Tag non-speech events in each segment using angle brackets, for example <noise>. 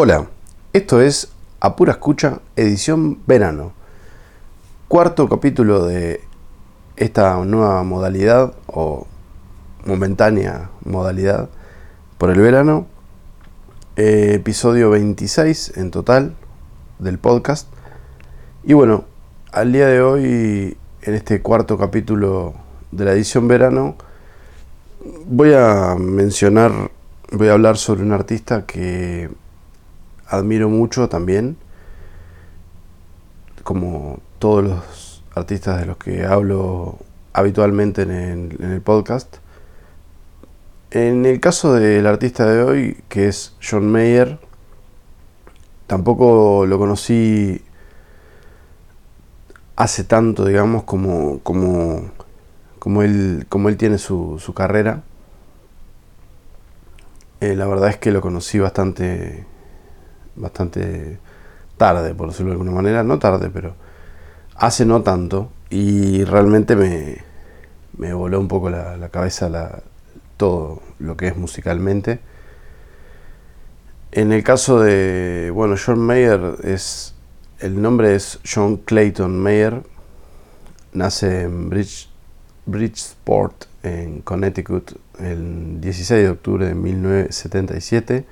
Hola, esto es A Pura Escucha, edición verano. Cuarto capítulo de esta nueva modalidad o momentánea modalidad por el verano. Eh, episodio 26 en total del podcast. Y bueno, al día de hoy, en este cuarto capítulo de la edición verano, voy a mencionar, voy a hablar sobre un artista que admiro mucho también, como todos los artistas de los que hablo habitualmente en el, podcast. En el caso del artista de hoy, que es John Mayer, tampoco lo conocí hace tanto, digamos, como, como, como, él, como él tiene su, su carrera. Eh, la verdad es que lo conocí bastante bastante tarde, por decirlo de alguna manera, no tarde, pero hace no tanto. Y realmente me, me voló un poco la, cabeza la, todo lo que es musicalmente. En el caso de, bueno, John Mayer es, el nombre es John Clayton Mayer, nace en Bridge, Bridgeport, en Connecticut, el 16 de octubre de 1977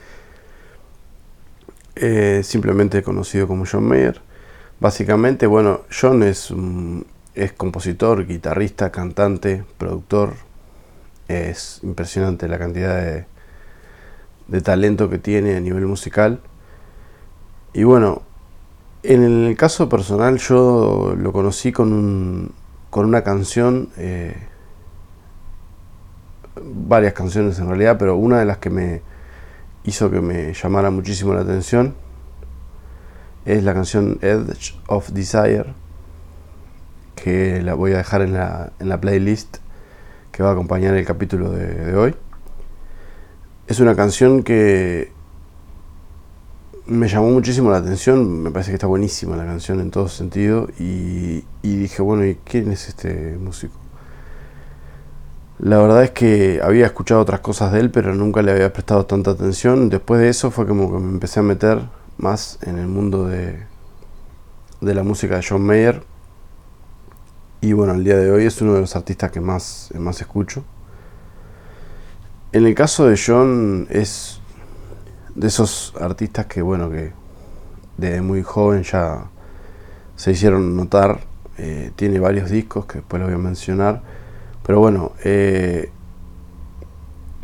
eh, simplemente conocido como John Mayer. Básicamente, bueno, John es, es compositor, guitarrista, cantante, productor. Es impresionante la cantidad de, de talento que tiene a nivel musical. Y bueno, en el caso personal yo lo conocí con, un, con una canción, eh, varias canciones en realidad, pero una de las que me, hizo que me llamara muchísimo la atención es la canción Edge of Desire, que la voy a dejar en la, en la playlist que va a acompañar el capítulo de, hoy. Es una canción que me llamó muchísimo la atención, me parece que está buenísima la canción en todo sentido y, y dije, bueno, ¿y quién es este músico? La verdad es que había escuchado otras cosas de él, pero nunca le había prestado tanta atención. Después de eso fue como que me empecé a meter más en el mundo de, de la música de John Mayer. Y bueno, el día de hoy es uno de los artistas que más, más escucho. En el caso de John es de esos artistas que bueno que desde muy joven ya se hicieron notar. Eh, tiene varios discos que después los voy a mencionar pero bueno, eh,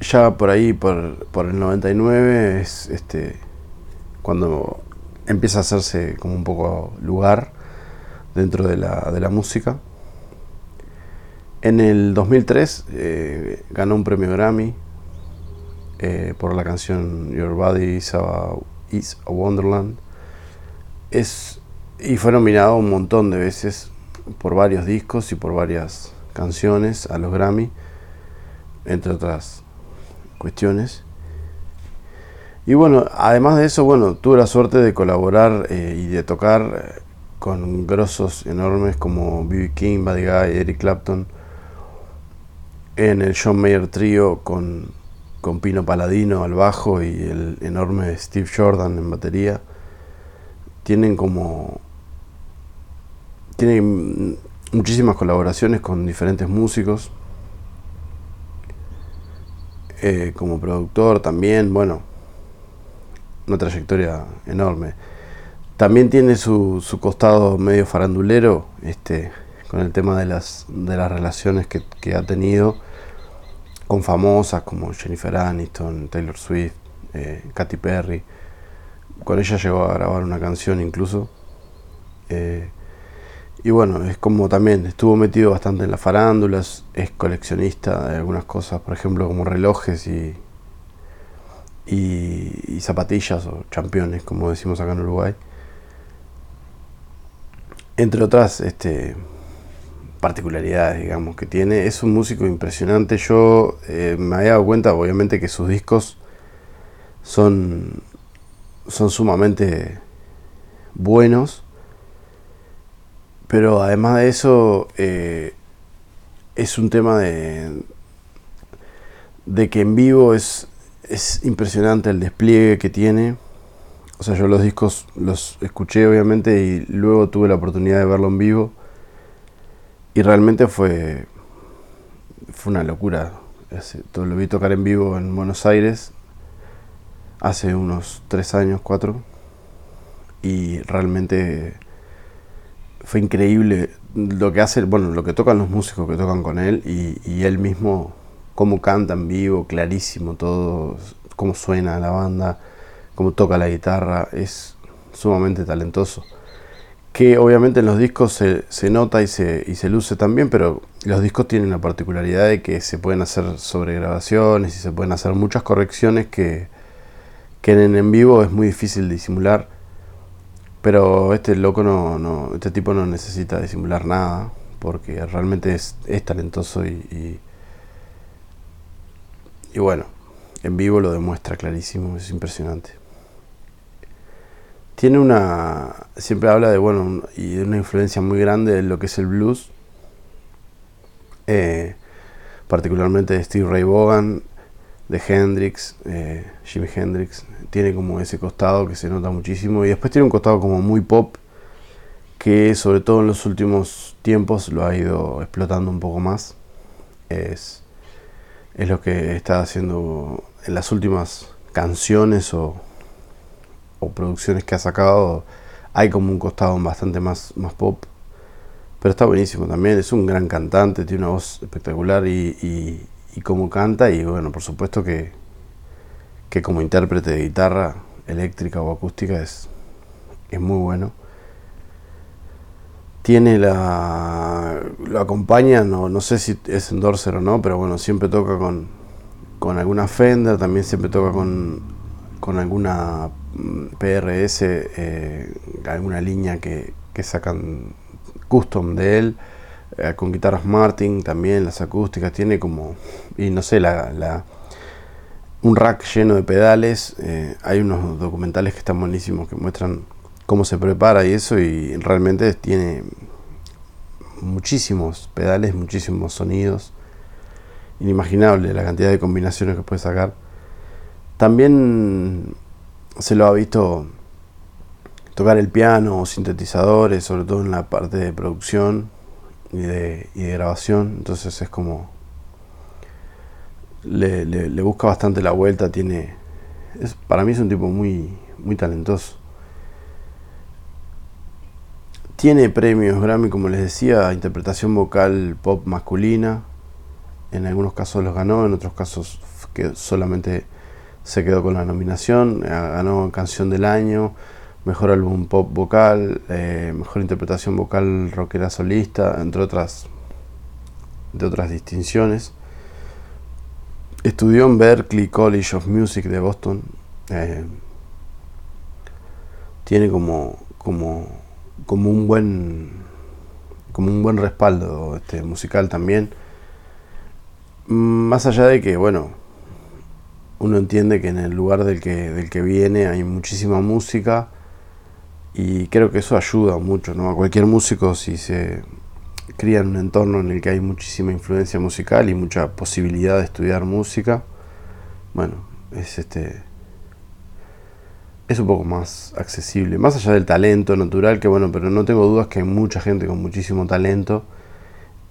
ya por ahí, por, por, el 99, es este cuando empieza a hacerse como un poco lugar dentro de la, de la música. En el 2003 eh, ganó un premio Grammy eh, por la canción Your Body is a, is a Wonderland. Es, y fue nominado un montón de veces por varios discos y por varias canciones a los Grammy, entre otras cuestiones. Y bueno, además de eso, bueno, tuve la suerte de colaborar eh, y de tocar eh, con grosos enormes como B.B. King, Buddy Guy, Eric Clapton, en el John Mayer Trio con, con Pino Paladino al bajo y el enorme Steve Jordan en batería. Tienen como... Tienen muchísimas colaboraciones con diferentes músicos. Eh, como productor también, bueno, una trayectoria enorme. También tiene su, su, costado medio farandulero, este, con el tema de las, de las relaciones que, que ha tenido con famosas como Jennifer Aniston, Taylor Swift, eh, Katy Perry. Con ella llegó a grabar una canción incluso. Eh, y bueno, es como también estuvo metido bastante en las farándulas, es coleccionista de algunas cosas, por ejemplo, como relojes y, y, zapatillas o championes, como decimos acá en Uruguay. Entre otras este, particularidades, digamos, que tiene. Es un músico impresionante. Yo eh, me había dado cuenta, obviamente, que sus discos son, son sumamente buenos pero además de eso, eh, es un tema de, de que en vivo es, es impresionante el despliegue que tiene. O sea, yo los discos los escuché obviamente y luego tuve la oportunidad de verlo en vivo. Y realmente fue, fue una locura. Lo vi tocar en vivo en Buenos Aires hace unos tres años, cuatro. Y realmente fue increíble lo que hace, bueno, lo que tocan los músicos que tocan con él y, él mismo, cómo canta en vivo, clarísimo todo, cómo suena la banda cómo toca la guitarra, es sumamente talentoso. Que obviamente en los discos se, nota y se, y se luce también, pero los discos tienen la particularidad de que se pueden hacer sobregrabaciones y se pueden hacer muchas correcciones que, que en, en vivo es muy difícil disimular. Pero este loco no, no, este tipo no necesita disimular nada, porque realmente es, es talentoso y, y, bueno, en vivo lo demuestra clarísimo, es impresionante tiene una. Siempre habla de, bueno, y de una influencia muy grande de lo que es el blues. Eh, particularmente de Steve Ray Vaughan, de Hendrix, eh, Jimi Hendrix. Tiene como ese costado que se nota muchísimo. Y después tiene un costado como muy pop, que sobre todo en los últimos tiempos lo ha ido explotando un poco más. Es, es lo que está haciendo en las últimas canciones o o producciones que ha sacado, hay como un costado bastante más, más pop. Pero está buenísimo también, es un gran cantante, tiene una voz espectacular y, y, como canta, y bueno, por supuesto que, que como intérprete de guitarra eléctrica o acústica es, es muy bueno. Tiene la. lo acompaña, no, no sé si es endorser o no, pero bueno, siempre toca con, con alguna Fender, también siempre toca con, con alguna PRS, eh, alguna línea que, sacan custom de él, eh, con guitarras Martin también, las acústicas, tiene como, y no sé, la, un rack lleno de pedales, eh, hay unos documentales que están buenísimos que muestran cómo se prepara y eso, y realmente tiene muchísimos pedales, muchísimos sonidos, inimaginable la cantidad de combinaciones que puede sacar. También se lo ha visto tocar el piano o sintetizadores, sobre todo en la parte de producción y de, grabación. Entonces es como. Le, busca bastante la vuelta, tiene. Es, para mí es un tipo muy, muy talentoso. Tiene premios Grammy, como les decía, interpretación vocal pop masculina. En algunos casos los ganó, en otros casos que solamente se quedó con la nominación, eh, ganó Canción del Año, Mejor Álbum Pop Vocal, eh, Mejor Interpretación Vocal Rockera Solista, entre otras, de otras distinciones. Estudió en Berklee College of Music de Boston. Eh, tiene como, como, como un buen como un buen respaldo este, musical también. Más allá de que, bueno, uno entiende que en el lugar del que, del que viene hay muchísima música y creo que eso ayuda mucho ¿no? a cualquier músico si se cría en un entorno en el que hay muchísima influencia musical y mucha posibilidad de estudiar música. Bueno, es este es un poco más accesible, más allá del talento natural, que bueno, pero no tengo dudas que hay mucha gente con muchísimo talento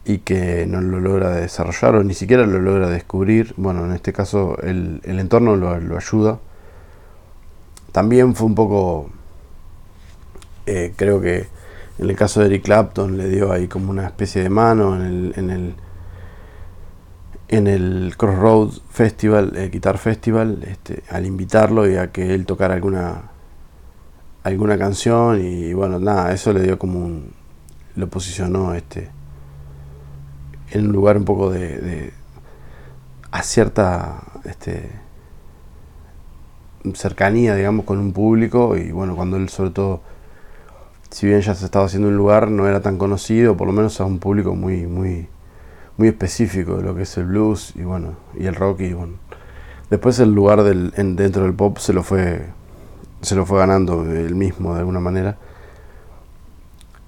y que no lo logra desarrollar o ni siquiera lo logra descubrir. Bueno, en este caso el, entorno lo, ayuda. También fue un poco, eh, creo que en el caso de Eric Clapton le dio ahí como una especie de mano en el, en el, en el Crossroads Festival, el Guitar Festival, este, al invitarlo y a que él tocara alguna, alguna canción y bueno, nada, eso le dio como un, lo posicionó este en un lugar un poco de, a cierta este, cercanía, digamos, con un público y bueno, cuando él sobre todo, si bien ya se estaba haciendo un lugar, no era tan conocido, por lo menos a un público muy, muy, muy específico de lo que es el blues y bueno, y el rock y bueno. Después el lugar del, dentro del pop se lo fue se lo fue ganando él mismo de alguna manera.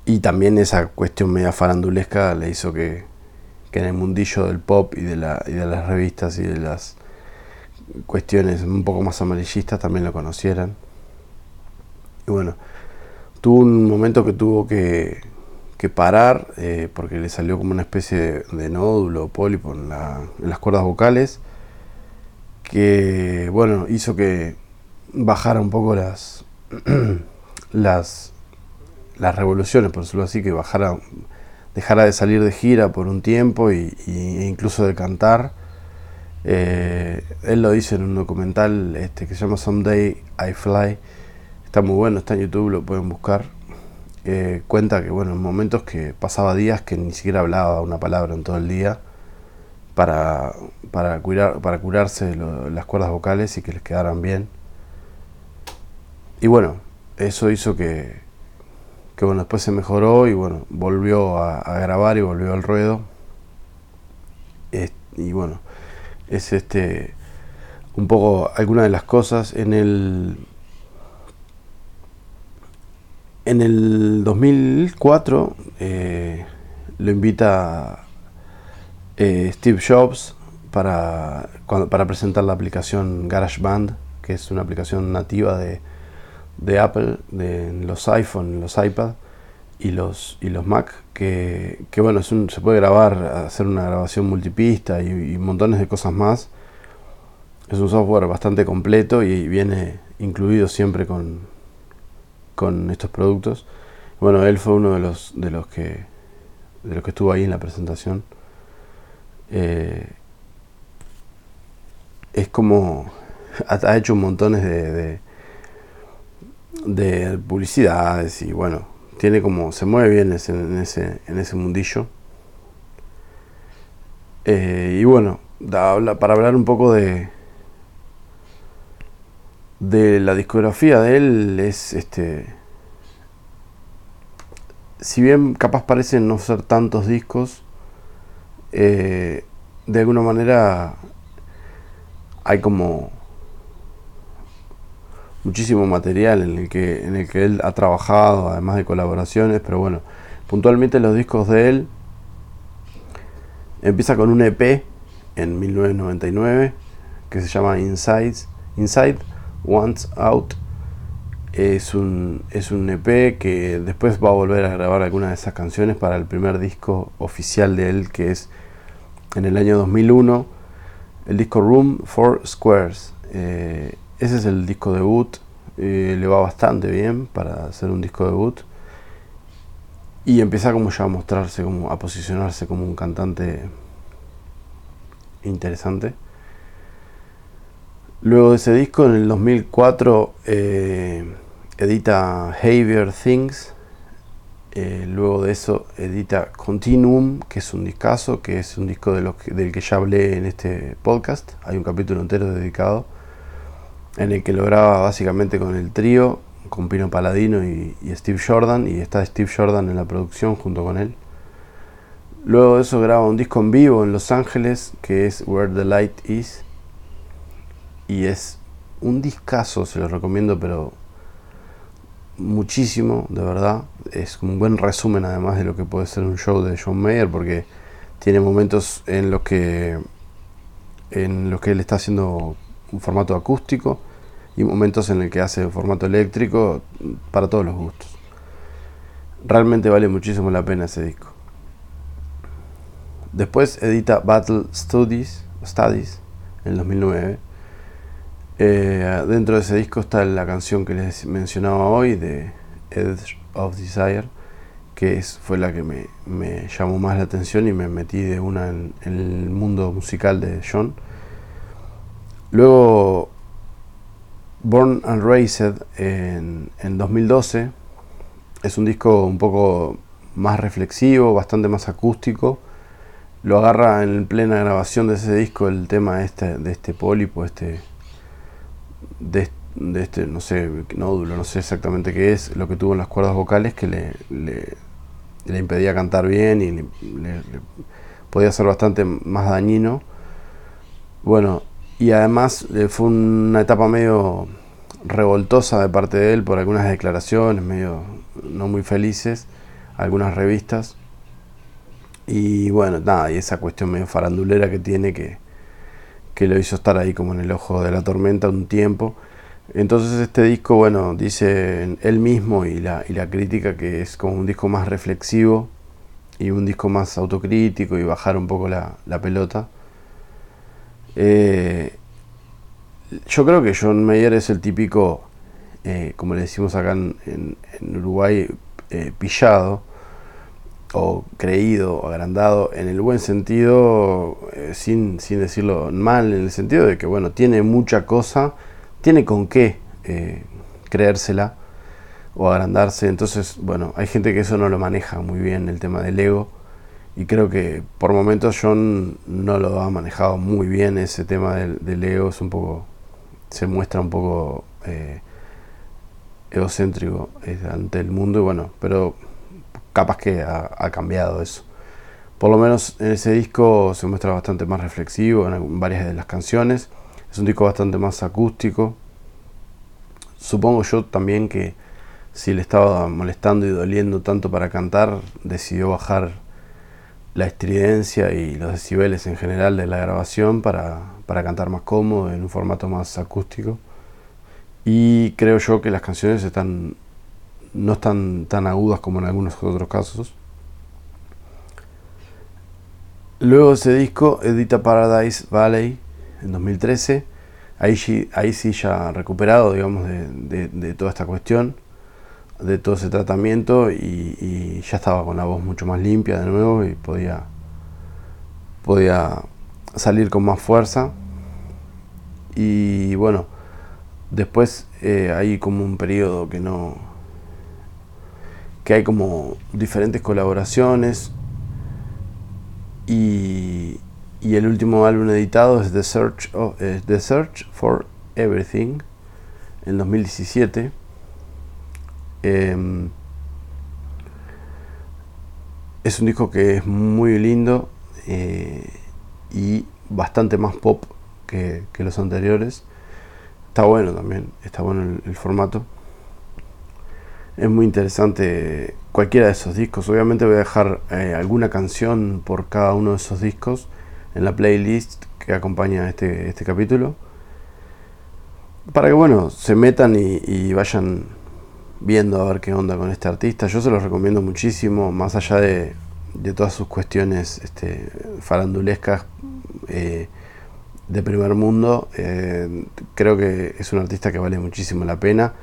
Y también esa cuestión media farandulesca le hizo que, que en el mundillo del pop y de, la, y de las revistas y de las cuestiones un poco más amarillistas también lo conocieran. Y bueno, tuvo un momento que tuvo que, parar eh, porque le salió como una especie de, nódulo o pólipo en, las cuerdas vocales que bueno hizo que bajara un poco las <clears throat> las las revoluciones por decirlo así que bajara dejara de salir de gira por un tiempo y, e incluso de cantar. Eh, él lo dice en un documental este, que se llama Someday I Fly está muy bueno está en YouTube lo pueden buscar eh, cuenta que, bueno, en momentos que pasaba días que ni siquiera hablaba una palabra en todo el día para, para, curar, para curarse las cuerdas vocales y que les quedaran bien. Y bueno, eso hizo que, que bueno, después se mejoró y bueno, volvió a, grabar y volvió al ruedo. y bueno, es este un poco alguna de las cosas en el en el 2004 eh, lo invita eh, Steve Jobs para, para presentar la aplicación GarageBand, que es una aplicación nativa de, Apple, de los iPhone, los iPad y los, y los Mac, que, bueno, se puede grabar, hacer una grabación multipista y montones de cosas más. Es un software bastante completo y viene incluido siempre con, con estos productos. Bueno, él fue uno de los, de los que de los que estuvo ahí en la presentación. Eh, es como <laughs> ha, hecho montones de, de, publicidades y bueno, tiene como se mueve bien en ese, en ese mundillo. Eh, y bueno, para hablar un poco de, de la discografía de él es este si bien capaz parecen no ser tantos discos eh, de alguna manera hay como muchísimo material en el que en el que él ha trabajado además de colaboraciones pero bueno puntualmente los discos de él empieza con un EP en 1999 que se llama Inside Inside Once Out. Es un, es un EP que después va a volver a grabar algunas de esas canciones para el primer disco oficial de él que es en el año 2001 el disco Room for Squares. Eh, ese es el disco debut eh, le va bastante bien para hacer un disco debut. Y empieza como ya a mostrarse como a posicionarse como un cantante interesante Luego de ese disco, en el 2004, eh, edita Heavier Things. Eh, luego de eso, edita Continuum, que es un discazo, que es un disco de del que ya hablé en este podcast. Hay un capítulo entero dedicado, en el que lo graba básicamente con el trío, con Pino Paladino y, y Steve Jordan, y está Steve Jordan en la producción junto con él. Luego de eso graba un disco en vivo en Los Ángeles, que es Where the Light Is y es un discazo, se lo recomiendo, pero muchísimo, de verdad. Es un buen resumen además de lo que puede ser un show de John Mayer, porque tiene momentos en los que en los que él está haciendo un formato acústico y momentos en el que hace formato eléctrico para todos los gustos. Realmente vale muchísimo la pena ese disco. Después edita Battle Studies, Studies en 2009 eh, dentro de ese disco está la canción que les mencionaba hoy de Edge of Desire, que es, fue la que me, llamó más la atención y me metí de una en, el mundo musical de John. Luego, Born and Raised en, en 2012 es un disco un poco más reflexivo, bastante más acústico. Lo agarra en plena grabación de ese disco el tema este, de este pólipo, este de, este, no sé, nódulo, no sé exactamente qué es, lo que tuvo en las cuerdas vocales que le, le, impedía cantar bien y le, podía ser bastante más dañino. Bueno, y además eh, fue una etapa medio revoltosa de parte de él por algunas declaraciones, medio no muy felices, algunas revistas. Y bueno, nada, y esa cuestión medio farandulera que tiene que, que lo hizo estar ahí como en el ojo de la tormenta un tiempo. Entonces este disco, bueno, dice él mismo y la, y la crítica que es como un disco más reflexivo y un disco más autocrítico y bajar un poco la, pelota. Eh, yo creo que John Mayer es el típico, eh, como le decimos acá en, Uruguay, eh, pillado o creído o agrandado en el buen sentido, sin, sin decirlo mal, en el sentido de que, bueno, tiene mucha cosa tiene con qué eh, creérsela o agrandarse. Entonces, bueno, hay gente que eso no lo maneja muy bien, el tema del ego. Y creo que por momentos John no lo ha manejado muy bien ese tema del, ego. Es un poco. se muestra un poco eh, egocéntrico eh, ante el mundo. Y bueno, pero capaz que ha, ha, cambiado eso. Por lo menos en ese disco se muestra bastante más reflexivo en varias de las canciones. Es un disco bastante más acústico. Supongo yo también que si le estaba molestando y doliendo tanto para cantar, decidió bajar la estridencia y los decibeles en general de la grabación para, cantar más cómodo, en un formato más acústico. Y creo yo que las canciones están no están tan agudas como en algunos otros casos. Luego de ese disco edita Paradise Valley, en 2013. Ahí, ahí sí ya recuperado, digamos, de, toda esta cuestión, de todo ese tratamiento y, ya estaba con la voz mucho más limpia de nuevo y podía, podía salir con más fuerza. Y bueno, después eh, hay como un periodo que no que hay como diferentes colaboraciones y, y el último álbum editado es The Search, The Search for Everything, en 2017. Em, es un disco que es muy lindo eh, y bastante más pop que, los anteriores. Está bueno también, está bueno el, formato. Es muy interesante cualquiera de esos discos. Obviamente voy a dejar eh, alguna canción por cada uno de esos discos en la playlist que acompaña este, este capítulo. Para que bueno, se metan y, vayan viendo a ver qué onda con este artista. Yo se los recomiendo muchísimo, más allá de, todas sus cuestiones este, farandulescas eh, de primer mundo. Eh, creo que es un artista que vale muchísimo la pena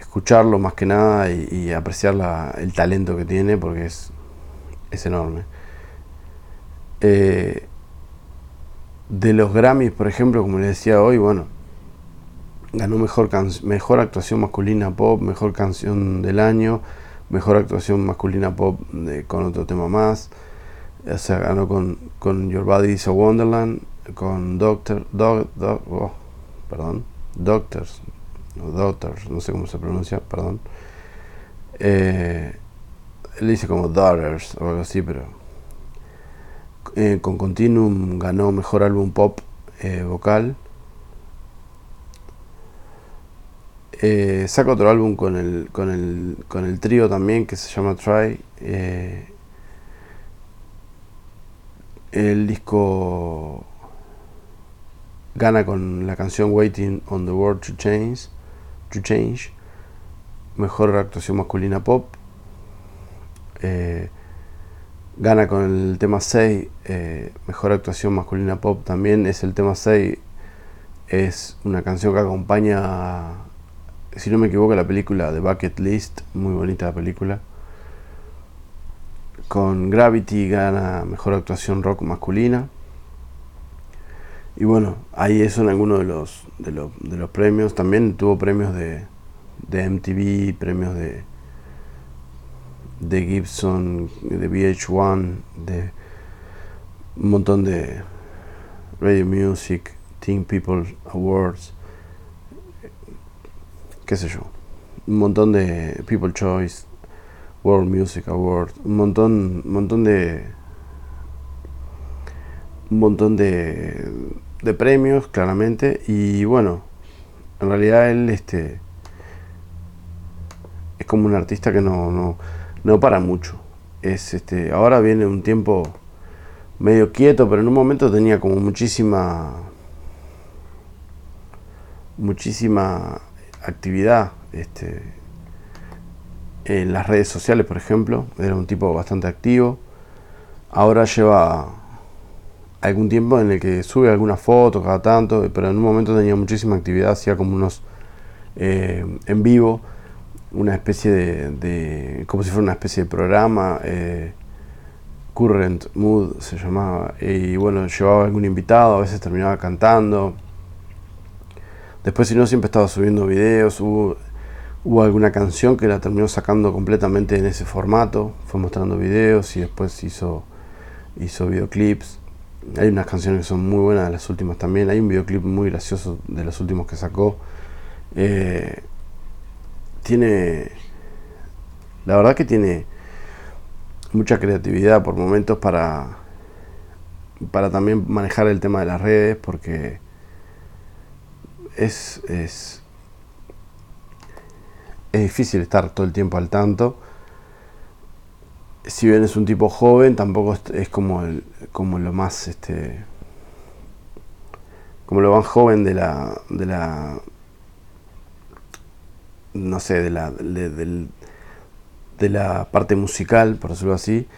escucharlo más que nada y, apreciar el talento que tiene porque es, es enorme. Eh, de los Grammys, por ejemplo, como les decía hoy, bueno, ganó mejor, mejor actuación masculina pop, mejor canción del año, mejor actuación masculina pop con otro tema más. O sea, ganó con, con Your Body is a Wonderland, con Doctor, oh, perdón, Doctors, o Doctors, no sé cómo se pronuncia, perdón. Eh, dice como Daughters o algo así, pero eh, con Continuum ganó mejor álbum pop eh, vocal. Eh, saca otro álbum con el, con el, con el trío también que se llama Try. el disco gana con la canción Waiting on the World to Change. To change. Mejor actuación masculina pop. Gana con el tema 6, eh, mejor actuación masculina pop también es el tema 6. Es una canción que acompaña, si no me equivoco, la película The Bucket List, muy bonita la película. Con Gravity gana mejor actuación rock masculina. Y bueno, ahí son algunos de los, de los, de los premios. También tuvo premios de, de MTV, premios de, de Gibson, de VH1, de un montón de Radio Music, Teen People Awards, qué sé yo, un montón de People Choice, World Music Awards, un montón, un montón de un montón de, de premios, claramente, y bueno, en realidad él este es como un artista que no, no no para mucho. Es este, ahora viene un tiempo medio quieto, pero en un momento tenía como muchísima muchísima actividad este, en las redes sociales, por ejemplo. Era un tipo bastante activo. Ahora lleva algún tiempo en el que sube alguna foto cada tanto, pero en un momento tenía muchísima actividad, hacía como unos eh, en vivo, una especie de, como si fuera una especie de programa. Eh, Current Mood se llamaba. Y bueno, llevaba algún invitado, a veces terminaba cantando. Después, si no, siempre estaba subiendo videos. Hubo, hubo alguna canción que la terminó sacando completamente en ese formato. Fue mostrando videos y después hizo, hizo videoclips. Hay unas canciones que son muy buenas de las últimas también. Hay un videoclip muy gracioso de los últimos que sacó. Eh, tiene. La verdad que tiene mucha creatividad por momentos para, para también manejar el tema de las redes, porque es, es, es difícil estar todo el tiempo al tanto. Si bien es un tipo joven, tampoco es, como, el, como lo más este como lo más joven de la de la no sé de la de la parte musical, por decirlo así,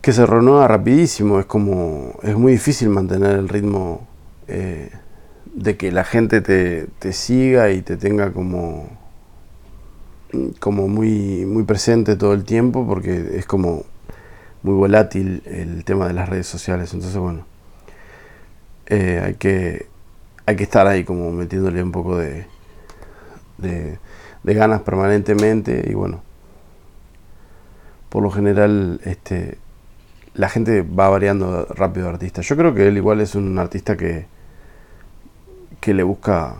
que se renueva rapidísimo. Es como. es muy difícil mantener el ritmo eh, de que la gente te, siga y te tenga como. Como muy, muy presente todo el tiempo, porque es como muy volátil el tema de las redes sociales. Entonces, bueno. Eh, hay que. hay que estar ahí como metiéndole un poco de. de, ganas permanentemente y bueno por lo general este, la gente va variando rápido de artista. Yo creo que él igual es un artista que, que le busca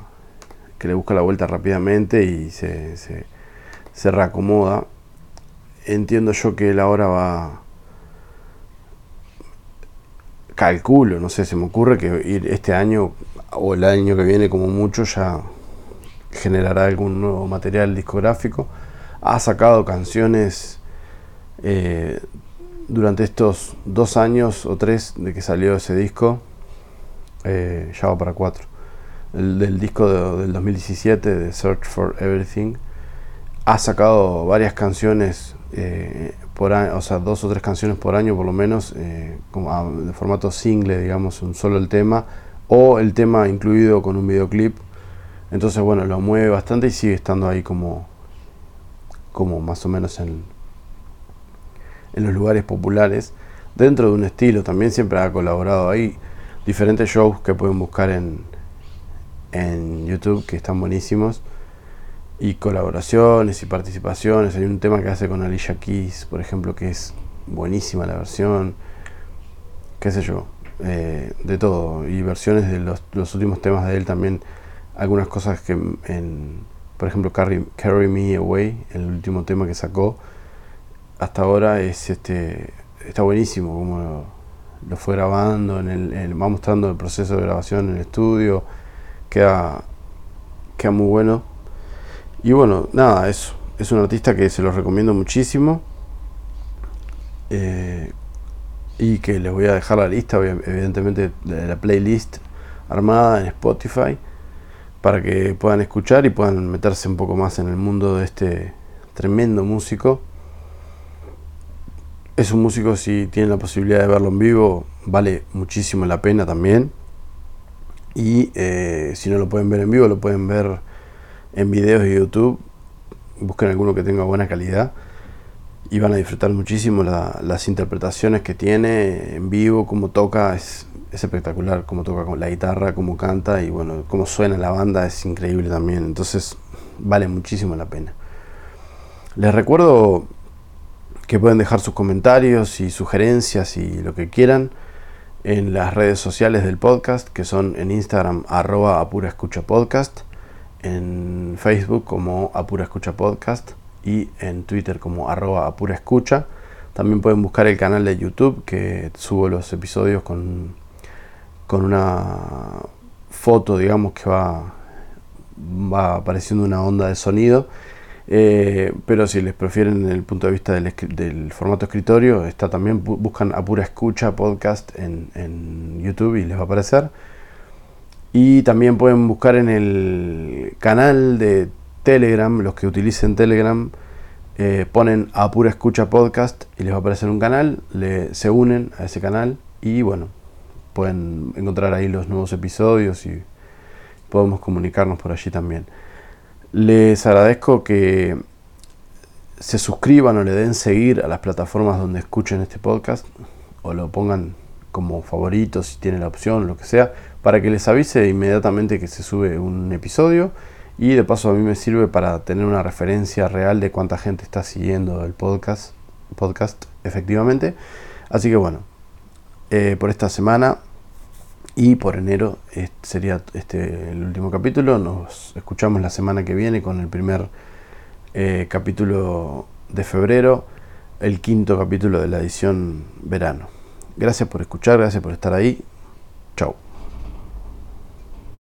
que le busca la vuelta rápidamente y se, reacomoda. Entiendo yo que él ahora va calculo, no sé, se me ocurre que ir este año o el año que viene como mucho ya generará algún nuevo material discográfico. Ha sacado canciones eh, durante estos dos años o tres de que salió ese disco, eh, ya va para cuatro, el, del disco del 2017 de Search for Everything, ha sacado varias canciones eh, por año, o sea, dos o tres canciones por año por lo menos, como de formato single, digamos, un solo el tema, o el tema incluido con un videoclip. Entonces, bueno, lo mueve bastante y sigue estando ahí como, como más o menos en, en los lugares populares dentro de un estilo. También siempre ha colaborado ahí. Diferentes shows que pueden buscar en, en YouTube que están buenísimos. Y colaboraciones y participaciones. Hay un tema que hace con Alicia Keys, por ejemplo, que es buenísima la versión. Qué sé yo. Eh, de todo. Y versiones de los, últimos temas de él también. Algunas cosas que en, por ejemplo, Carry, Carry Me Away, el último tema que sacó hasta ahora es este está buenísimo como lo, fue grabando en el, va mostrando el proceso de grabación en el estudio queda queda muy bueno y bueno nada eso. Es un artista que se lo recomiendo muchísimo. Eh, y que les voy a dejar la lista evidentemente de la playlist armada en Spotify para que puedan escuchar y puedan meterse un poco más en el mundo de este tremendo músico. Es un músico, si tienen la posibilidad de verlo en vivo, vale muchísimo la pena también. Y eh, si no lo pueden ver en vivo, lo pueden ver en videos de YouTube. Busquen alguno que tenga buena calidad y van a disfrutar muchísimo las interpretaciones que tiene en vivo, cómo toca, es, es, espectacular, cómo toca con la guitarra, cómo canta y bueno, cómo suena la banda es increíble también. Entonces vale muchísimo la pena. Les recuerdo que pueden dejar sus comentarios y sugerencias y lo que quieran en las redes sociales del podcast, que son en Instagram arroba apura escucha podcast, en Facebook como apura escucha podcast y en Twitter como arroba apura escucha. También pueden buscar el canal de YouTube que subo los episodios con, con una foto, digamos, que va, va apareciendo una onda de sonido eh, pero si les prefieren el punto de vista del, formato escritorio, está también, buscan a pura escucha podcast en, YouTube y les va a aparecer. Y también pueden buscar en el canal de Telegram, los que utilicen Telegram, eh, ponen a pura escucha podcast y les va a aparecer un canal, le, se unen a ese canal y bueno, pueden encontrar ahí los nuevos episodios y podemos comunicarnos por allí también. Les agradezco que se suscriban o le den seguir a las plataformas donde escuchen este podcast o lo pongan como favorito si tienen la opción, lo que sea, para que les avise inmediatamente que se sube un episodio y de paso a mí me sirve para tener una referencia real de cuánta gente está siguiendo el podcast, podcast efectivamente. Así que bueno, eh, por esta semana y por enero sería este el último capítulo. Nos escuchamos la semana que viene con el primer eh, capítulo de febrero, el quinto capítulo de la edición verano. Gracias por escuchar, gracias por estar ahí. Chao.